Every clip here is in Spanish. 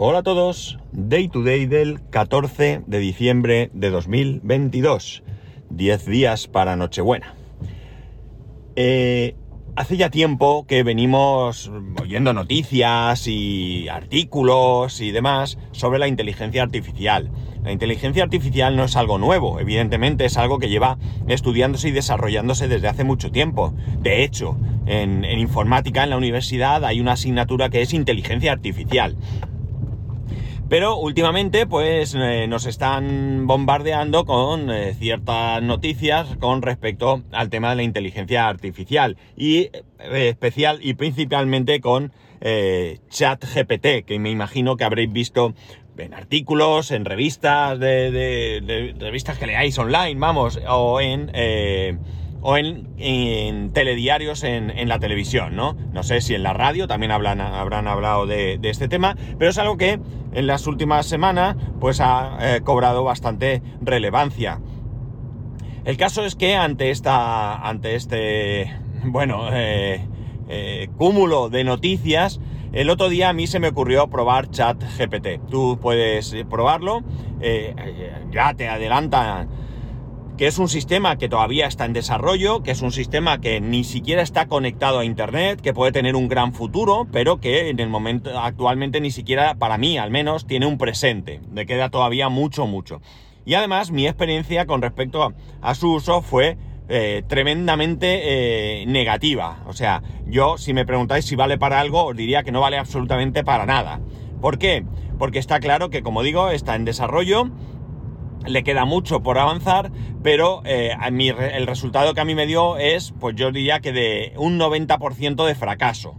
Hola a todos, Day to Day del 14 de diciembre de 2022, 10 días para Nochebuena. Eh, hace ya tiempo que venimos oyendo noticias y artículos y demás sobre la inteligencia artificial. La inteligencia artificial no es algo nuevo, evidentemente es algo que lleva estudiándose y desarrollándose desde hace mucho tiempo. De hecho, en, en informática en la universidad hay una asignatura que es inteligencia artificial. Pero últimamente pues eh, nos están bombardeando con eh, ciertas noticias con respecto al tema de la inteligencia artificial y eh, especial y principalmente con ChatGPT, que me imagino que habréis visto en artículos, en revistas de, de revistas que leáis online, vamos, o en o en, telediarios en, la televisión, ¿no? No sé si en la radio también habrán hablado de, este tema, pero es algo que en las últimas semanas pues ha eh, cobrado bastante relevancia. El caso es que ante esta, ante este, bueno, eh, eh, cúmulo de noticias, el otro día a mí se me ocurrió probar ChatGPT. Tú puedes probarlo, ya te adelanta que es un sistema que todavía está en desarrollo, que es un sistema que ni siquiera está conectado a Internet, que puede tener un gran futuro, pero que en el momento actualmente ni siquiera, para mí al menos, tiene un presente. Le queda todavía mucho, mucho. Y además mi experiencia con respecto a, su uso fue eh, tremendamente eh, negativa. O sea, yo si me preguntáis si vale para algo, os diría que no vale absolutamente para nada. ¿Por qué? Porque está claro que, como digo, está en desarrollo le queda mucho por avanzar, pero eh, el resultado que a mí me dio es, pues yo diría que de un 90% de fracaso.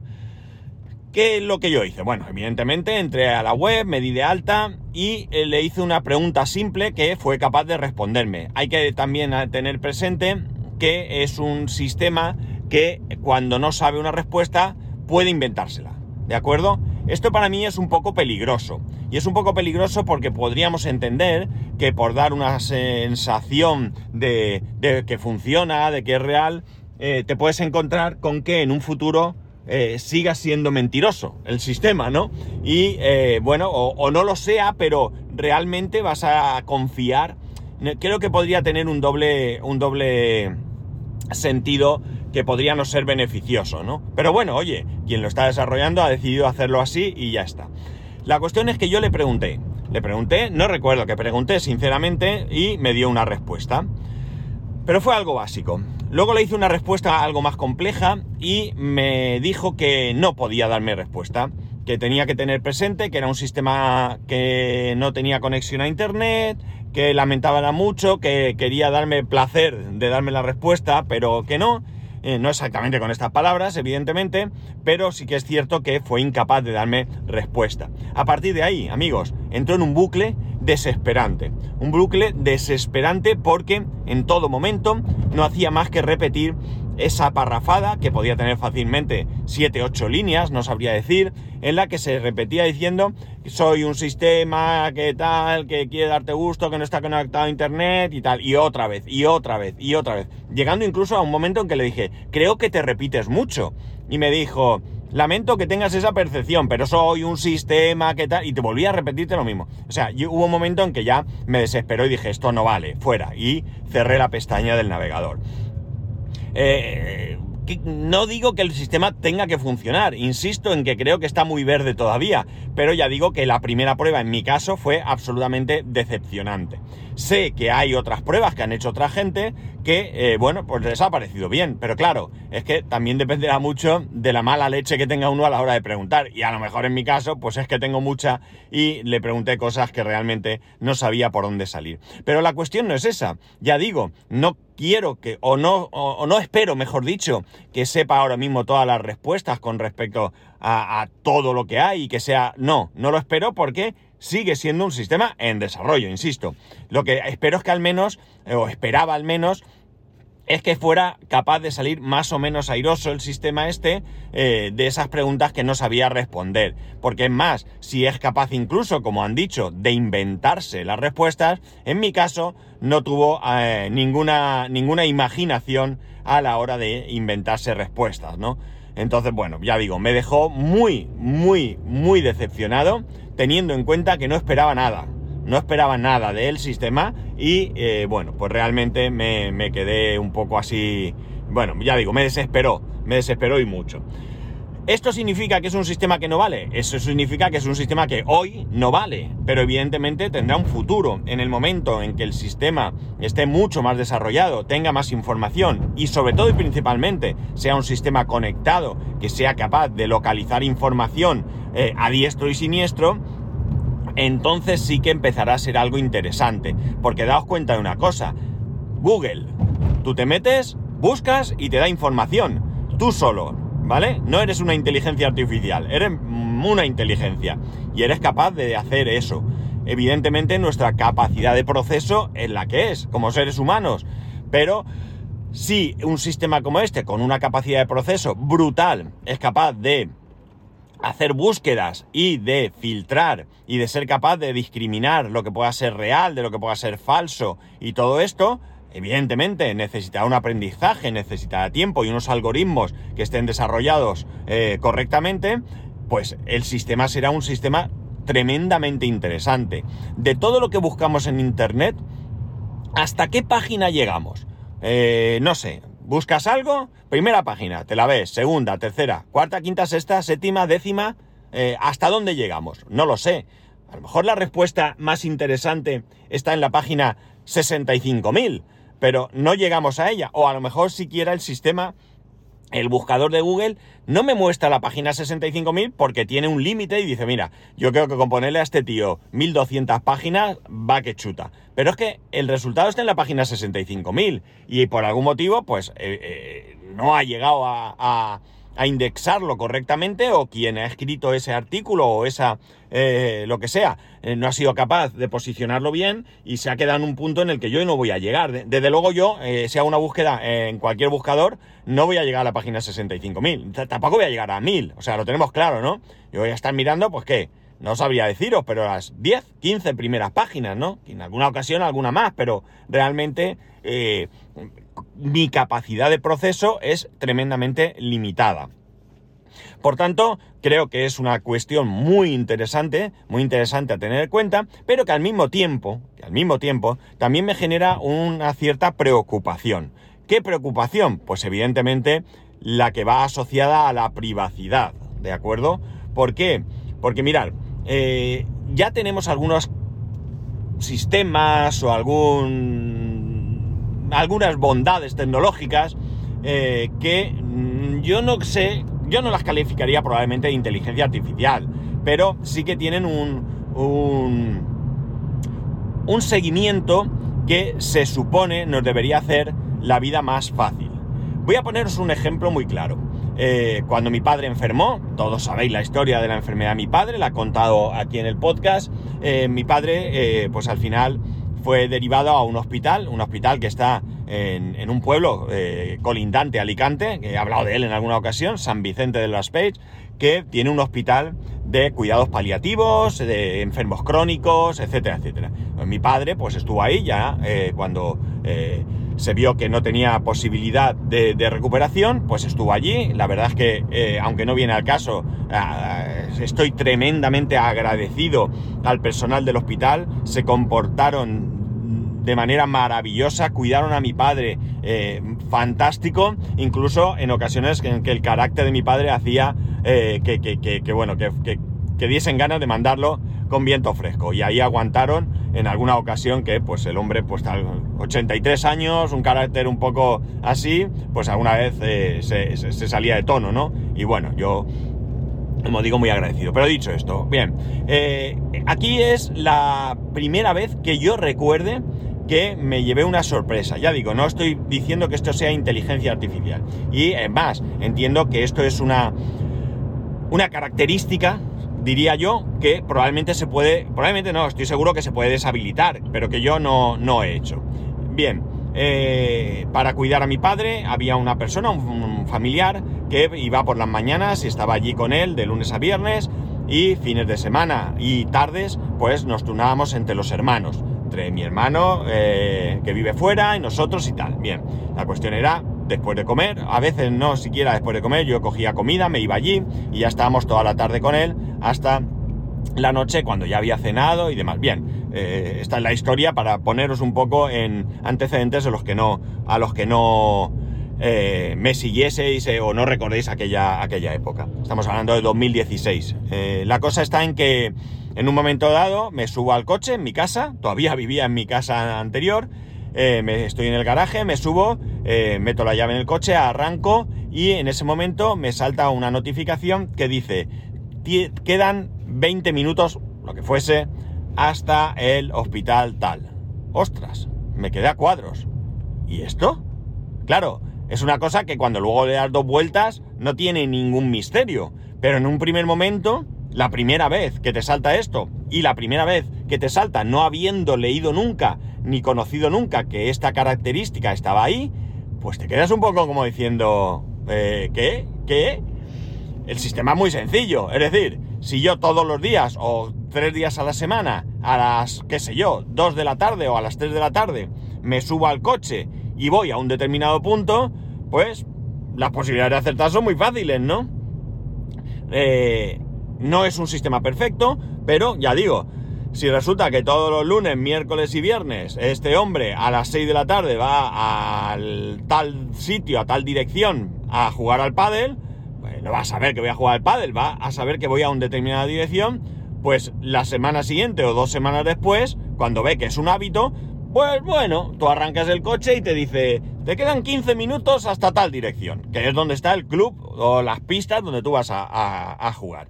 ¿Qué es lo que yo hice? Bueno, evidentemente entré a la web, me di de alta y eh, le hice una pregunta simple que fue capaz de responderme. Hay que también tener presente que es un sistema que cuando no sabe una respuesta puede inventársela. ¿De acuerdo? Esto para mí es un poco peligroso. Y es un poco peligroso porque podríamos entender que por dar una sensación de, que funciona, de que es real, eh, te puedes encontrar con que en un futuro eh, siga siendo mentiroso el sistema, ¿no? Y eh, bueno, o, no lo sea, pero realmente vas a confiar. Creo que podría tener un doble, un doble sentido que podría no ser beneficioso, ¿no? Pero bueno, oye, quien lo está desarrollando ha decidido hacerlo así y ya está. La cuestión es que yo le pregunté, le pregunté, no recuerdo que pregunté sinceramente y me dio una respuesta. Pero fue algo básico. Luego le hice una respuesta algo más compleja y me dijo que no podía darme respuesta, que tenía que tener presente que era un sistema que no tenía conexión a internet, que lamentaba mucho, que quería darme placer de darme la respuesta, pero que no, eh, no exactamente con estas palabras, evidentemente, pero sí que es cierto que fue incapaz de darme respuesta. A partir de ahí, amigos, entró en un bucle desesperante. Un bucle desesperante porque en todo momento no hacía más que repetir esa parrafada, que podía tener fácilmente 7-8 líneas, no sabría decir, en la que se repetía diciendo, soy un sistema que tal, que quiere darte gusto, que no está conectado a internet y tal, y otra vez, y otra vez, y otra vez, llegando incluso a un momento en que le dije, creo que te repites mucho, y me dijo, lamento que tengas esa percepción, pero soy un sistema que tal, y te volví a repetirte lo mismo. O sea, hubo un momento en que ya me desesperó y dije, esto no vale, fuera, y cerré la pestaña del navegador. Eh, no digo que el sistema tenga que funcionar, insisto en que creo que está muy verde todavía, pero ya digo que la primera prueba en mi caso fue absolutamente decepcionante. Sé que hay otras pruebas que han hecho otra gente que, eh, bueno, pues les ha parecido bien, pero claro, es que también dependerá mucho de la mala leche que tenga uno a la hora de preguntar, y a lo mejor en mi caso, pues es que tengo mucha y le pregunté cosas que realmente no sabía por dónde salir. Pero la cuestión no es esa, ya digo, no quiero que, o no, o, no espero, mejor dicho, que sepa ahora mismo todas las respuestas con respecto a, a todo lo que hay y que sea, no, no lo espero porque sigue siendo un sistema en desarrollo, insisto. Lo que espero es que al menos, o esperaba al menos, es que fuera capaz de salir más o menos airoso el sistema este eh, de esas preguntas que no sabía responder. Porque es más, si es capaz incluso, como han dicho, de inventarse las respuestas, en mi caso no tuvo eh, ninguna, ninguna imaginación a la hora de inventarse respuestas, ¿no? Entonces, bueno, ya digo, me dejó muy, muy, muy decepcionado teniendo en cuenta que no esperaba nada. No esperaba nada del sistema y eh, bueno, pues realmente me, me quedé un poco así, bueno, ya digo, me desesperó, me desesperó y mucho. ¿Esto significa que es un sistema que no vale? Eso significa que es un sistema que hoy no vale, pero evidentemente tendrá un futuro. En el momento en que el sistema esté mucho más desarrollado, tenga más información y sobre todo y principalmente sea un sistema conectado que sea capaz de localizar información eh, a diestro y siniestro, entonces sí que empezará a ser algo interesante. Porque daos cuenta de una cosa, Google, tú te metes, buscas y te da información, tú solo ¿vale? No eres una inteligencia artificial, eres una inteligencia y eres capaz de hacer eso. Evidentemente nuestra capacidad de proceso es la que es, como seres humanos, pero si un sistema como este, con una capacidad de proceso brutal, es capaz de hacer búsquedas y de filtrar y de ser capaz de discriminar lo que pueda ser real de lo que pueda ser falso y todo esto, Evidentemente necesitará un aprendizaje, necesitará tiempo y unos algoritmos que estén desarrollados eh, correctamente, pues el sistema será un sistema tremendamente interesante. De todo lo que buscamos en Internet, ¿hasta qué página llegamos? Eh, no sé, buscas algo, primera página, te la ves, segunda, tercera, cuarta, quinta, sexta, séptima, décima, eh, ¿hasta dónde llegamos? No lo sé. A lo mejor la respuesta más interesante está en la página 65.000 pero no llegamos a ella. O a lo mejor siquiera el sistema, el buscador de Google, no me muestra la página 65.000 porque tiene un límite y dice, mira, yo creo que con ponerle a este tío 1200 páginas va que chuta. Pero es que el resultado está en la página 65.000 y por algún motivo, pues, eh, eh, no ha llegado a a indexarlo correctamente o quien ha escrito ese artículo o esa eh, lo que sea eh, no ha sido capaz de posicionarlo bien y se ha quedado en un punto en el que yo no voy a llegar. Desde luego yo, eh, hago una búsqueda en cualquier buscador, no voy a llegar a la página 65.000. Tampoco voy a llegar a 1000. O sea, lo tenemos claro, ¿no? Yo voy a estar mirando, pues qué, no sabría deciros, pero las 10, 15 primeras páginas, ¿no? En alguna ocasión alguna más, pero realmente mi capacidad de proceso es tremendamente limitada. Por tanto, creo que es una cuestión muy interesante, muy interesante a tener en cuenta, pero que al mismo tiempo, que al mismo tiempo, también me genera una cierta preocupación. ¿Qué preocupación? Pues evidentemente la que va asociada a la privacidad, ¿de acuerdo? ¿Por qué? Porque mirad, eh, ya tenemos algunos sistemas o algún algunas bondades tecnológicas eh, que mm, yo no sé, yo no las calificaría probablemente de inteligencia artificial, pero sí que tienen un, un, seguimiento que se supone nos debería hacer la vida más fácil. Voy a poneros un ejemplo muy claro. Eh, cuando mi padre enfermó, todos sabéis la historia de la enfermedad de mi padre, la he contado aquí en el podcast, eh, mi padre pues al final fue derivado a un hospital, un hospital que está en, un pueblo eh, colindante Alicante, que he hablado de él en alguna ocasión, San Vicente de las Page, que tiene un hospital de cuidados paliativos, de enfermos crónicos, etcétera, etcétera. Mi padre, pues estuvo ahí ya eh, cuando eh, se vio que no tenía posibilidad de, recuperación, pues estuvo allí. La verdad es que, aunque no viene al caso, estoy tremendamente agradecido al personal del hospital. Se comportaron de manera maravillosa, cuidaron a mi padre eh, fantástico, incluso en ocasiones en que el carácter de mi padre hacía eh, que, bueno, que, diesen ganas de mandarlo con viento fresco. Y ahí aguantaron en alguna ocasión que pues el hombre pues 83 años, un carácter un poco así, pues alguna vez eh, se, se, salía de tono, ¿no? Y bueno, yo como digo, muy agradecido. Pero dicho esto, bien, aquí es la primera vez que yo recuerde que me llevé una sorpresa. Ya digo, no estoy diciendo que esto sea inteligencia artificial. Y más, entiendo que esto es una, una característica, diría yo, que probablemente se puede, probablemente no, estoy seguro que se puede deshabilitar, pero que yo no, no he hecho. Bien, eh, para cuidar a mi padre había una persona, un, familiar, que iba por las mañanas y estaba allí con él de lunes a viernes y fines de semana y tardes, pues nos turnábamos entre los hermanos mi hermano eh, que vive fuera y nosotros y tal. Bien, la cuestión era después de comer, a veces no siquiera después de comer, yo cogía comida, me iba allí y ya estábamos toda la tarde con él hasta la noche cuando ya había cenado y demás. Bien, eh, esta es la historia para poneros un poco en antecedentes a los que no, a los que no eh, me siguieseis o no recordéis aquella, aquella época. Estamos hablando de 2016. la cosa está en que en un momento dado me subo al coche en mi casa, todavía vivía en mi casa anterior, me, estoy en el garaje, me subo, meto la llave en el coche, arranco y en ese momento me salta una notificación que dice quedan 20 minutos, lo que fuese, hasta el hospital tal. Ostras, me quedé a cuadros. ¿Y esto? Claro, es una cosa que cuando luego le das dos vueltas no tiene ningún misterio. Pero en un primer momento, la primera vez que te salta esto y la primera vez que te salta no habiendo leído nunca ni conocido nunca que esta característica estaba ahí, pues te quedas un poco como diciendo, eh, ¿qué? ¿Qué? El sistema es muy sencillo, es decir, si yo todos los días o tres días a la semana, a las, qué sé yo, dos de la tarde o a las tres de la tarde, me subo al coche y voy a un determinado punto, pues las posibilidades de acertar son muy fáciles, ¿no? Eh, no es un sistema perfecto, pero ya digo, si resulta que todos los lunes, miércoles y viernes este hombre a las 6 de la tarde va al tal sitio, a tal dirección a jugar al pádel, pues no va a saber que voy a jugar al pádel, va a saber que voy a una determinada dirección pues la semana siguiente o dos semanas después, cuando ve que es un hábito, pues bueno, tú arrancas el coche y te dice, te quedan 15 minutos hasta tal dirección, que es donde está el club o las pistas donde tú vas a, jugar.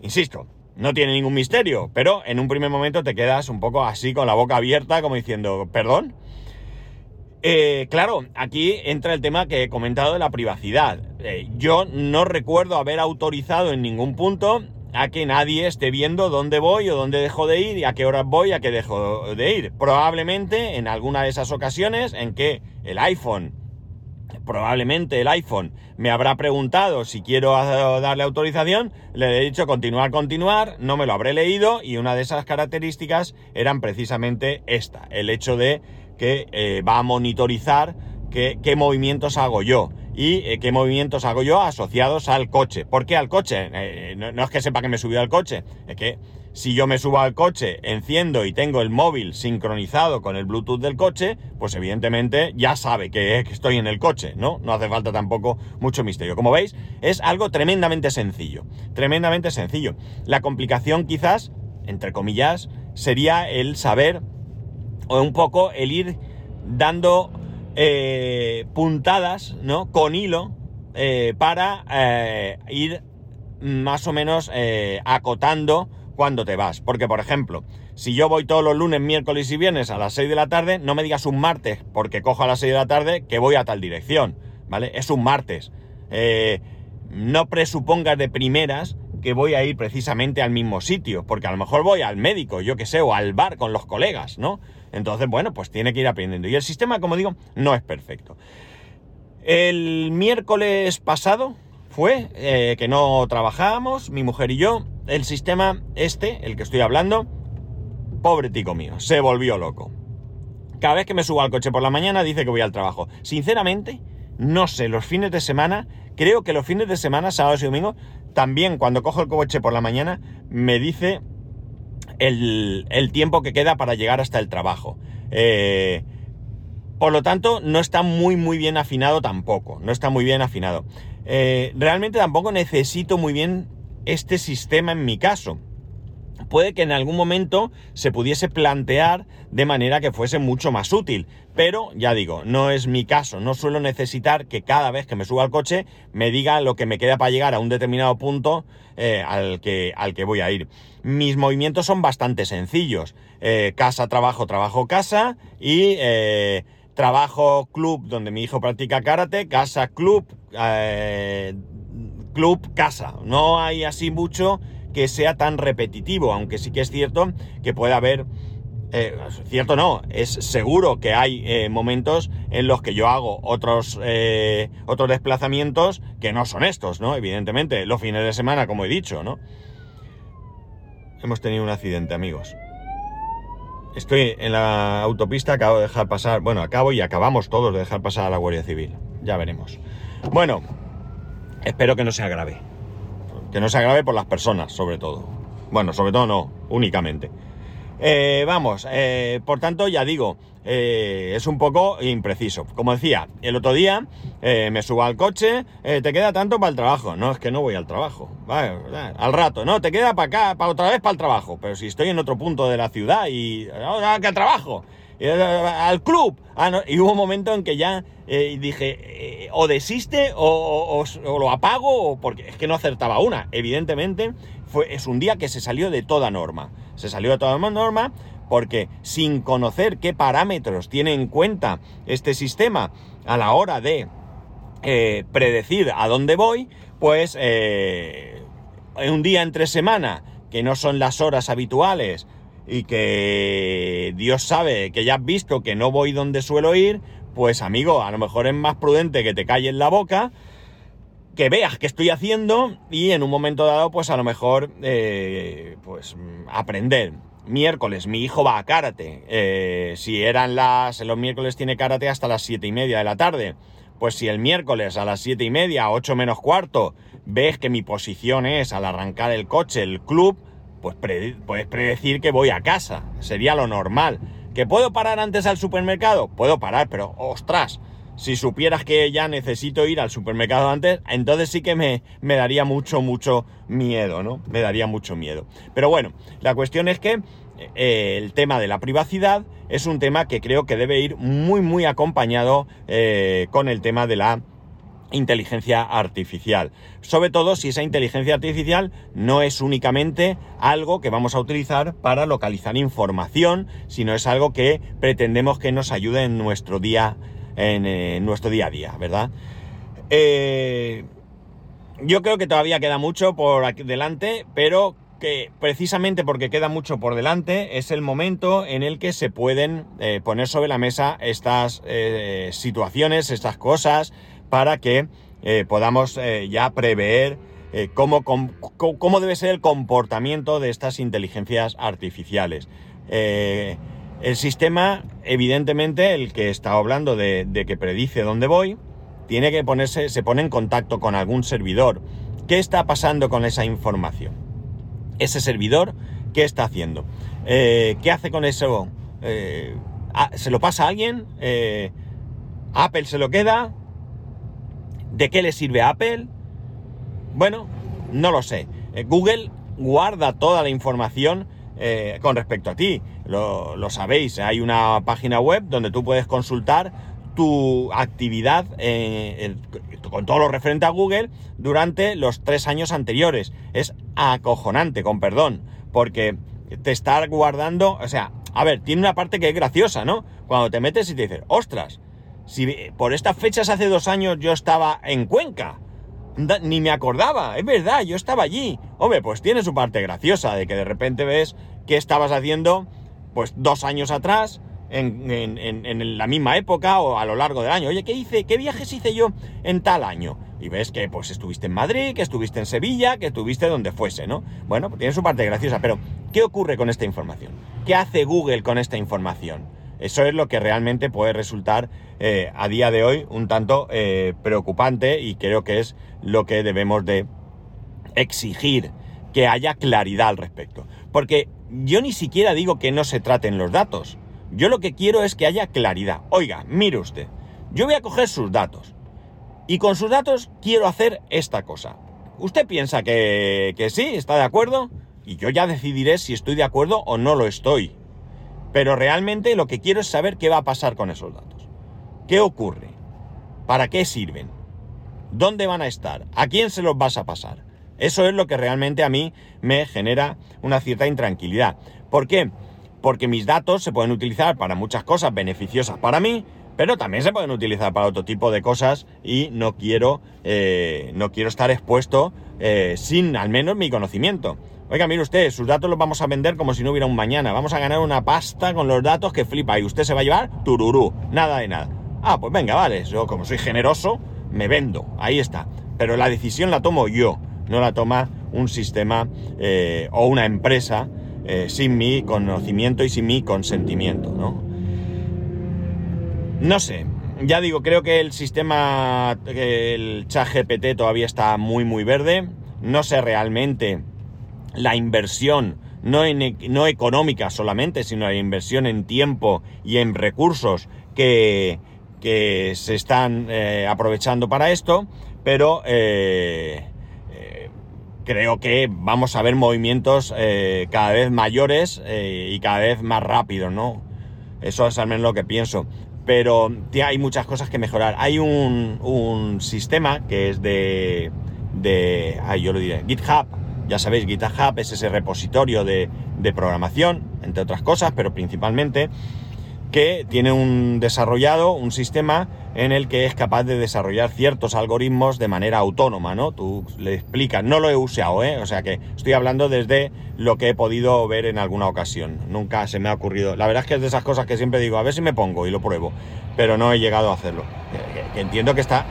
Insisto, no tiene ningún misterio, pero en un primer momento te quedas un poco así con la boca abierta, como diciendo, perdón. Eh, claro, aquí entra el tema que he comentado de la privacidad. Eh, yo no recuerdo haber autorizado en ningún punto a que nadie esté viendo dónde voy o dónde dejo de ir y a qué horas voy y a qué dejo de ir. Probablemente en alguna de esas ocasiones en que el iPhone, probablemente el iPhone me habrá preguntado si quiero darle autorización, le he dicho continuar, continuar, no me lo habré leído y una de esas características eran precisamente esta, el hecho de que eh, va a monitorizar qué movimientos hago yo y eh, qué movimientos hago yo asociados al coche. ¿Por qué al coche? Eh, no, es que sepa que me subió al coche, es que si yo me subo al coche, enciendo y tengo el móvil sincronizado con el Bluetooth del coche, pues evidentemente ya sabe que, estoy en el coche, ¿no? No hace falta tampoco mucho misterio. Como veis, es algo tremendamente sencillo, tremendamente sencillo. La complicación quizás, entre comillas, sería el saber o un poco el ir dando eh, puntadas, ¿no? Con hilo eh, para eh, ir más o menos acotando cuando te vas. Porque, por ejemplo, si yo voy todos los lunes, miércoles y viernes a las 6 de la tarde, no me digas un martes, porque cojo a las 6 de la tarde que voy a tal dirección, ¿vale? Es un martes. no presupongas de primeras que voy a ir precisamente al mismo sitio, porque a lo mejor voy al médico, yo que sé, o al bar con los colegas, ¿no? Entonces, bueno, pues tiene que ir aprendiendo. Y el sistema, como digo, no es perfecto. El miércoles pasado fue eh, que no trabajábamos, mi mujer y yo. El sistema este, el que estoy hablando, pobre tico mío, se volvió loco. Cada vez que me subo al coche por la mañana dice que voy al trabajo. Sinceramente, no sé, los fines de semana, creo que los fines de semana, sábados y domingos, también cuando cojo el coche por la mañana, me dice el, tiempo que queda para llegar hasta el trabajo. Eh, por lo tanto, no está muy, muy bien afinado tampoco. No está muy bien afinado. Eh, realmente tampoco necesito muy bien este sistema en mi caso puede que en algún momento se pudiese plantear de manera que fuese mucho más útil. Pero ya digo, no es mi caso, no suelo necesitar que cada vez que me suba al coche me diga lo que me queda para llegar a un determinado punto eh, al, que, al que voy a ir. Mis movimientos son bastante sencillos. Eh, casa, trabajo, trabajo, casa y eh, trabajo, club, donde mi hijo practica karate, casa, club, club, casa. No hay así mucho que sea tan repetitivo, aunque sí que es cierto que puede haber, eh, cierto no, es seguro que hay eh, momentos en los que yo hago otros, eh, otros desplazamientos que no son estos, ¿no? Evidentemente, los fines de semana, como he dicho, ¿no? Hemos tenido un accidente, amigos. Estoy en la autopista, acabo de dejar pasar, bueno, acabo y acabamos todos de dejar pasar a la Guardia Civil. Ya veremos. Bueno, espero que no sea grave que no se agrave por las personas, sobre todo. Bueno, sobre todo no, únicamente. Eh, vamos, eh, por tanto, ya digo, eh, es un poco impreciso. Como decía, el otro día me subo al coche, te queda tanto para el trabajo. No, es que no voy al trabajo. al rato, no, te queda para acá, para otra vez para el trabajo. Pero si estoy en otro punto de la ciudad y. ¡Ah, que trabajo! Al club. Ah, y hubo un momento en que ya dije, o desiste o, o, lo apago, porque es que no acertaba una. Evidentemente, fue, es un día que se salió de toda norma. Se salió de toda norma porque sin conocer qué parámetros tiene en cuenta este sistema a la hora de eh, predecir a dónde voy, pues eh, un día entre semana, que no son las horas habituales y que Dios sabe que ya has visto que no voy donde suelo ir, pues amigo, a lo mejor es más prudente que te calles la boca que veas qué estoy haciendo y en un momento dado, pues a lo mejor, eh, pues aprender. Miércoles, mi hijo va a karate. Eh, si eran las. Los miércoles tiene karate hasta las siete y media de la tarde. Pues si el miércoles a las siete y media, 8 menos cuarto, ves que mi posición es al arrancar el coche, el club, pues puedes predecir que voy a casa. Sería lo normal. ¿Que puedo parar antes al supermercado? Puedo parar, pero ostras, si supieras que ya necesito ir al supermercado antes, entonces sí que me, me, daría mucho, mucho miedo, ¿no? Me daría mucho miedo. Pero bueno, la cuestión es que eh, el tema de la privacidad es un tema que creo que debe ir muy, muy acompañado eh, con el tema de la inteligencia artificial. Sobre todo si esa inteligencia artificial no es únicamente algo que vamos a utilizar para localizar información, sino es algo que pretendemos que nos ayude en nuestro día en, nuestro día a día, ¿verdad? Eh, yo creo que todavía queda mucho por delante, pero que precisamente porque queda mucho por delante es el momento en el que se pueden eh, poner sobre la mesa estas eh, situaciones, estas cosas, para que podamos ya prever cómo, cómo, debe ser el comportamiento de estas inteligencias artificiales. El sistema, evidentemente, el que está hablando de, que predice dónde voy, tiene que ponerse, se pone en contacto con algún servidor. ¿Qué está pasando con esa información? Ese servidor, ¿qué está haciendo? Eh, ¿Qué hace con eso? Eh, ah, ¿Se lo pasa a alguien? Eh, ¿Apple se lo queda? ¿De qué le sirve a Apple? Bueno, no lo sé. Google guarda toda la información eh, con respecto a ti. Lo, sabéis, hay una página web donde tú puedes consultar tu actividad eh, con todo lo referente a Google durante los tres años anteriores. Es acojonante, con perdón, porque te está guardando, o sea, a ver, tiene una parte que es graciosa, ¿no? Cuando te metes y te dices, ostras, si por estas fechas hace dos años yo estaba en Cuenca, ni me acordaba, es verdad, yo estaba allí. Hombre, pues tiene su parte graciosa de que de repente ves qué estabas haciendo, pues dos años atrás, en, la misma época o a lo largo del año. Oye, ¿qué hice? ¿Qué viajes hice yo en tal año? Y ves que pues estuviste en Madrid, que estuviste en Sevilla, que estuviste donde fuese, ¿no? Bueno, pues tiene su parte graciosa, pero ¿qué ocurre con esta información? ¿Qué hace Google con esta información? Eso es lo que realmente puede resultar eh, a día de hoy un tanto eh, preocupante y creo que es lo que debemos de exigir, que haya claridad al respecto. Porque yo ni siquiera digo que no se traten los datos. Yo lo que quiero es que haya claridad. Oiga, mire usted, yo voy a coger sus datos y con sus datos quiero hacer esta cosa. ¿Usted piensa que, que sí? ¿Está de acuerdo? Y yo ya decidiré si estoy de acuerdo o no lo estoy. Pero realmente lo que quiero es saber qué va a pasar con esos datos. ¿Qué ocurre? ¿Para qué sirven? ¿Dónde van a estar? ¿A quién se los vas a pasar? Eso es lo que realmente a mí me genera una cierta intranquilidad. ¿Por qué? Porque mis datos se pueden utilizar para muchas cosas beneficiosas para mí, pero también se pueden utilizar para otro tipo de cosas y no quiero, eh, no quiero estar expuesto eh, sin al menos mi conocimiento. Oiga, mire usted, sus datos los vamos a vender como si no hubiera un mañana. Vamos a ganar una pasta con los datos que flipa y usted se va a llevar tururú, nada de nada. Ah, pues venga, vale, yo como soy generoso, me vendo, ahí está. Pero la decisión la tomo yo, no la toma un sistema eh, o una empresa eh, sin mi conocimiento y sin mi consentimiento, ¿no? No sé, ya digo, creo que el sistema, el chat GPT todavía está muy, muy verde. No sé realmente la inversión no, en, no económica solamente, sino la inversión en tiempo y en recursos que, que se están eh, aprovechando para esto, pero eh, eh, creo que vamos a ver movimientos cada vez mayores y cada vez más rápidos, ¿no? Eso es al menos lo que pienso. Pero hay muchas cosas que mejorar. Hay un, un sistema que es de, de, yo lo diré, GitHub. Ya sabéis, GitHub es ese repositorio de, programación, entre otras cosas, pero principalmente que tiene un desarrollado, un sistema en el que es capaz de desarrollar ciertos algoritmos de manera autónoma, ¿no? Tú le explicas, no lo he usado, ¿eh? O sea que estoy hablando desde lo que he podido ver en alguna ocasión. Nunca se me ha ocurrido. La verdad es que es de esas cosas que siempre digo, a ver si me pongo y lo pruebo, pero no he llegado a hacerlo. Que, entiendo que está,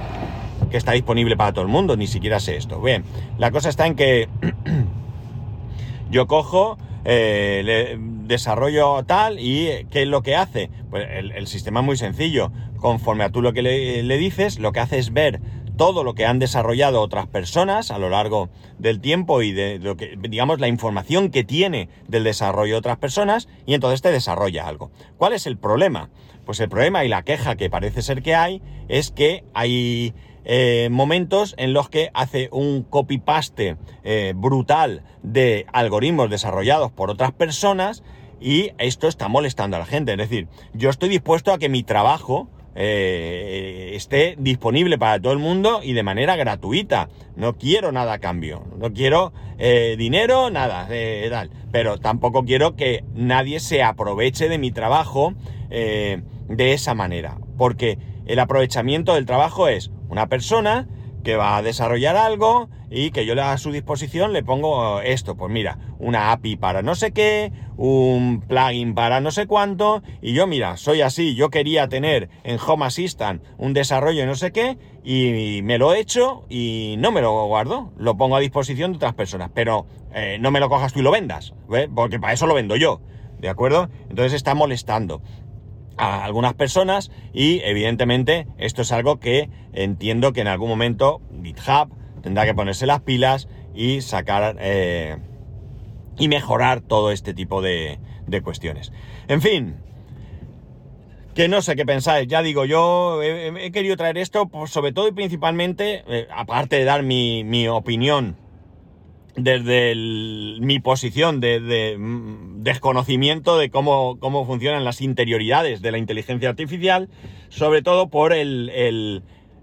que está disponible para todo el mundo, ni siquiera sé esto. Bien, la cosa está en que yo cojo, eh, le, desarrollo tal y ¿qué es lo que hace? Pues el, sistema es muy sencillo. Conforme a tú lo que le, dices, lo que hace es ver todo lo que han desarrollado otras personas a lo largo del tiempo y de lo que, digamos, la información que tiene del desarrollo de otras personas y entonces te desarrolla algo. ¿Cuál es el problema? Pues el problema y la queja que parece ser que hay es que hay eh, momentos en los que hace un copy-paste eh, brutal de algoritmos desarrollados por otras personas y esto está molestando a la gente. Es decir, yo estoy dispuesto a que mi trabajo eh, esté disponible para todo el mundo y de manera gratuita. No quiero nada a cambio. No quiero dinero, nada, tal. Pero tampoco quiero que nadie se aproveche de mi trabajo de esa manera. Porque el aprovechamiento del trabajo es una persona que va a desarrollar algo y que yo a su disposición le pongo esto, pues mira, una API para no sé qué, un plugin para no sé cuánto, y yo mira, soy así, yo quería tener en Home Assistant un desarrollo no sé qué, y me lo he hecho y no me lo guardo, lo pongo a disposición de otras personas, pero eh, no me lo cojas tú y lo vendas, porque para eso lo vendo yo, ¿de acuerdo? Entonces está molestando a algunas personas y evidentemente esto es algo que entiendo que en algún momento GitHub tendrá que ponerse las pilas y sacar eh, y mejorar todo este tipo de, cuestiones. En fin, que no sé qué pensáis. Ya digo, yo he, querido traer esto pues, sobre todo y principalmente, eh, aparte de dar mi, mi opinión desde mi posición de, mm, desconocimiento de cómo, cómo, funcionan las interioridades de la inteligencia artificial, sobre todo por el,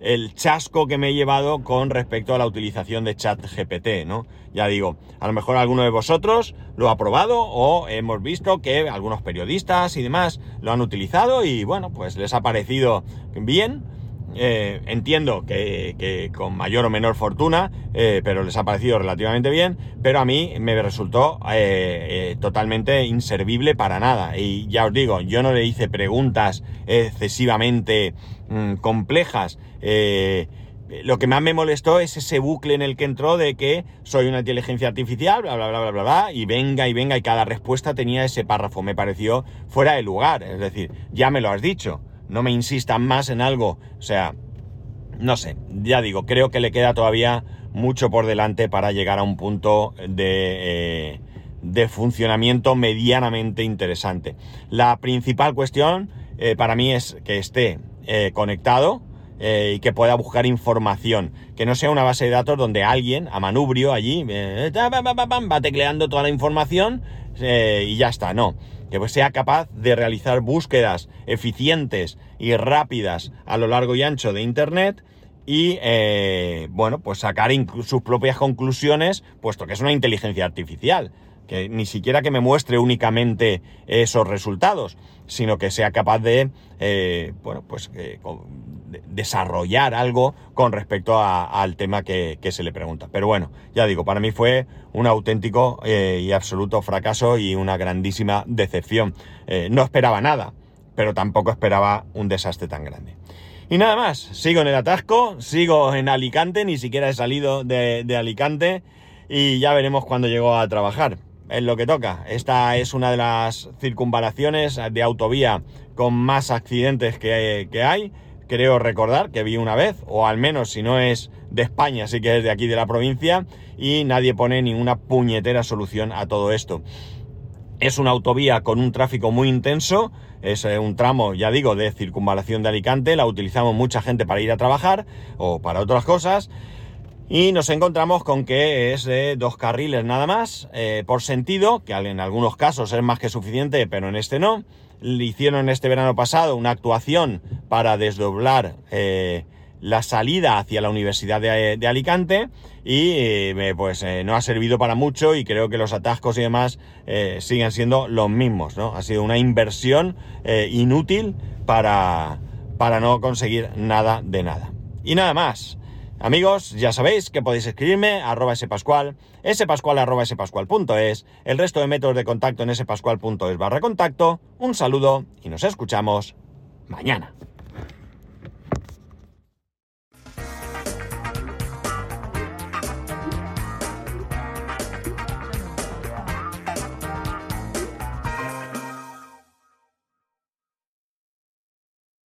el, chasco que me he llevado con respecto a la utilización de ChatGPT, ¿no? Ya digo, a lo mejor alguno de vosotros lo ha probado o hemos visto que algunos periodistas y demás lo han utilizado y bueno, pues les ha parecido bien eh, entiendo que, con mayor o menor fortuna, eh, pero les ha parecido relativamente bien, pero a mí me resultó eh, totalmente inservible para nada. Y ya os digo, yo no le hice preguntas excesivamente mm, complejas. lo que más me molestó es ese bucle en el que entró de que soy una inteligencia artificial, bla, bla, bla, bla, bla, bla, y venga y venga, y cada respuesta tenía ese párrafo. Me pareció fuera de lugar. Es decir, ya me lo has dicho no me insistan más en algo. O sea, no sé, ya digo, creo que le queda todavía mucho por delante para llegar a un punto de, eh, de funcionamiento medianamente interesante. La principal cuestión eh, para mí es que esté eh, conectado y que pueda buscar información. Que no sea una base de datos donde alguien, a manubrio allí, va tecleando toda la información y ya está. No que sea capaz de realizar búsquedas eficientes y rápidas a lo largo y ancho de Internet y, eh, bueno, pues sacar sus propias conclusiones, puesto que es una inteligencia artificial que ni siquiera que me muestre únicamente esos resultados, sino que sea capaz de, eh, bueno, pues eh, desarrollar algo con respecto al tema que, se le pregunta. Pero bueno, ya digo, para mí fue un auténtico eh, y absoluto fracaso y una grandísima decepción. no esperaba nada, pero tampoco esperaba un desastre tan grande. Y nada más, sigo en el atasco, sigo en Alicante, ni siquiera he salido de, de Alicante y ya veremos cuando llego a trabajar es lo que toca. Esta es una de las circunvalaciones de autovía con más accidentes que, hay. creo recordar que vi una vez, o al menos si no es de España, sí que es de aquí de la provincia, y nadie pone ninguna puñetera solución a todo esto. Es una autovía con un tráfico muy intenso, es eh, un tramo, ya digo, de circunvalación de Alicante, la utilizamos mucha gente para ir a trabajar o para otras cosas. Y nos encontramos con que es de dos carriles nada más, eh, por sentido, que en algunos casos es más que suficiente, pero en este no. Hicieron este verano pasado una actuación para desdoblar eh, la salida hacia la Universidad de, Alicante y eh, pues no ha servido para mucho y creo que los atascos y demás siguen siendo los mismos, ¿no? Ha sido una inversión inútil para, para no conseguir nada de nada. Y nada más. Amigos, ya sabéis que podéis escribirme a arroba spascual, spascual arroba spascual.es, el resto de métodos de contacto en spascual.es barra contacto. Un saludo y nos escuchamos mañana.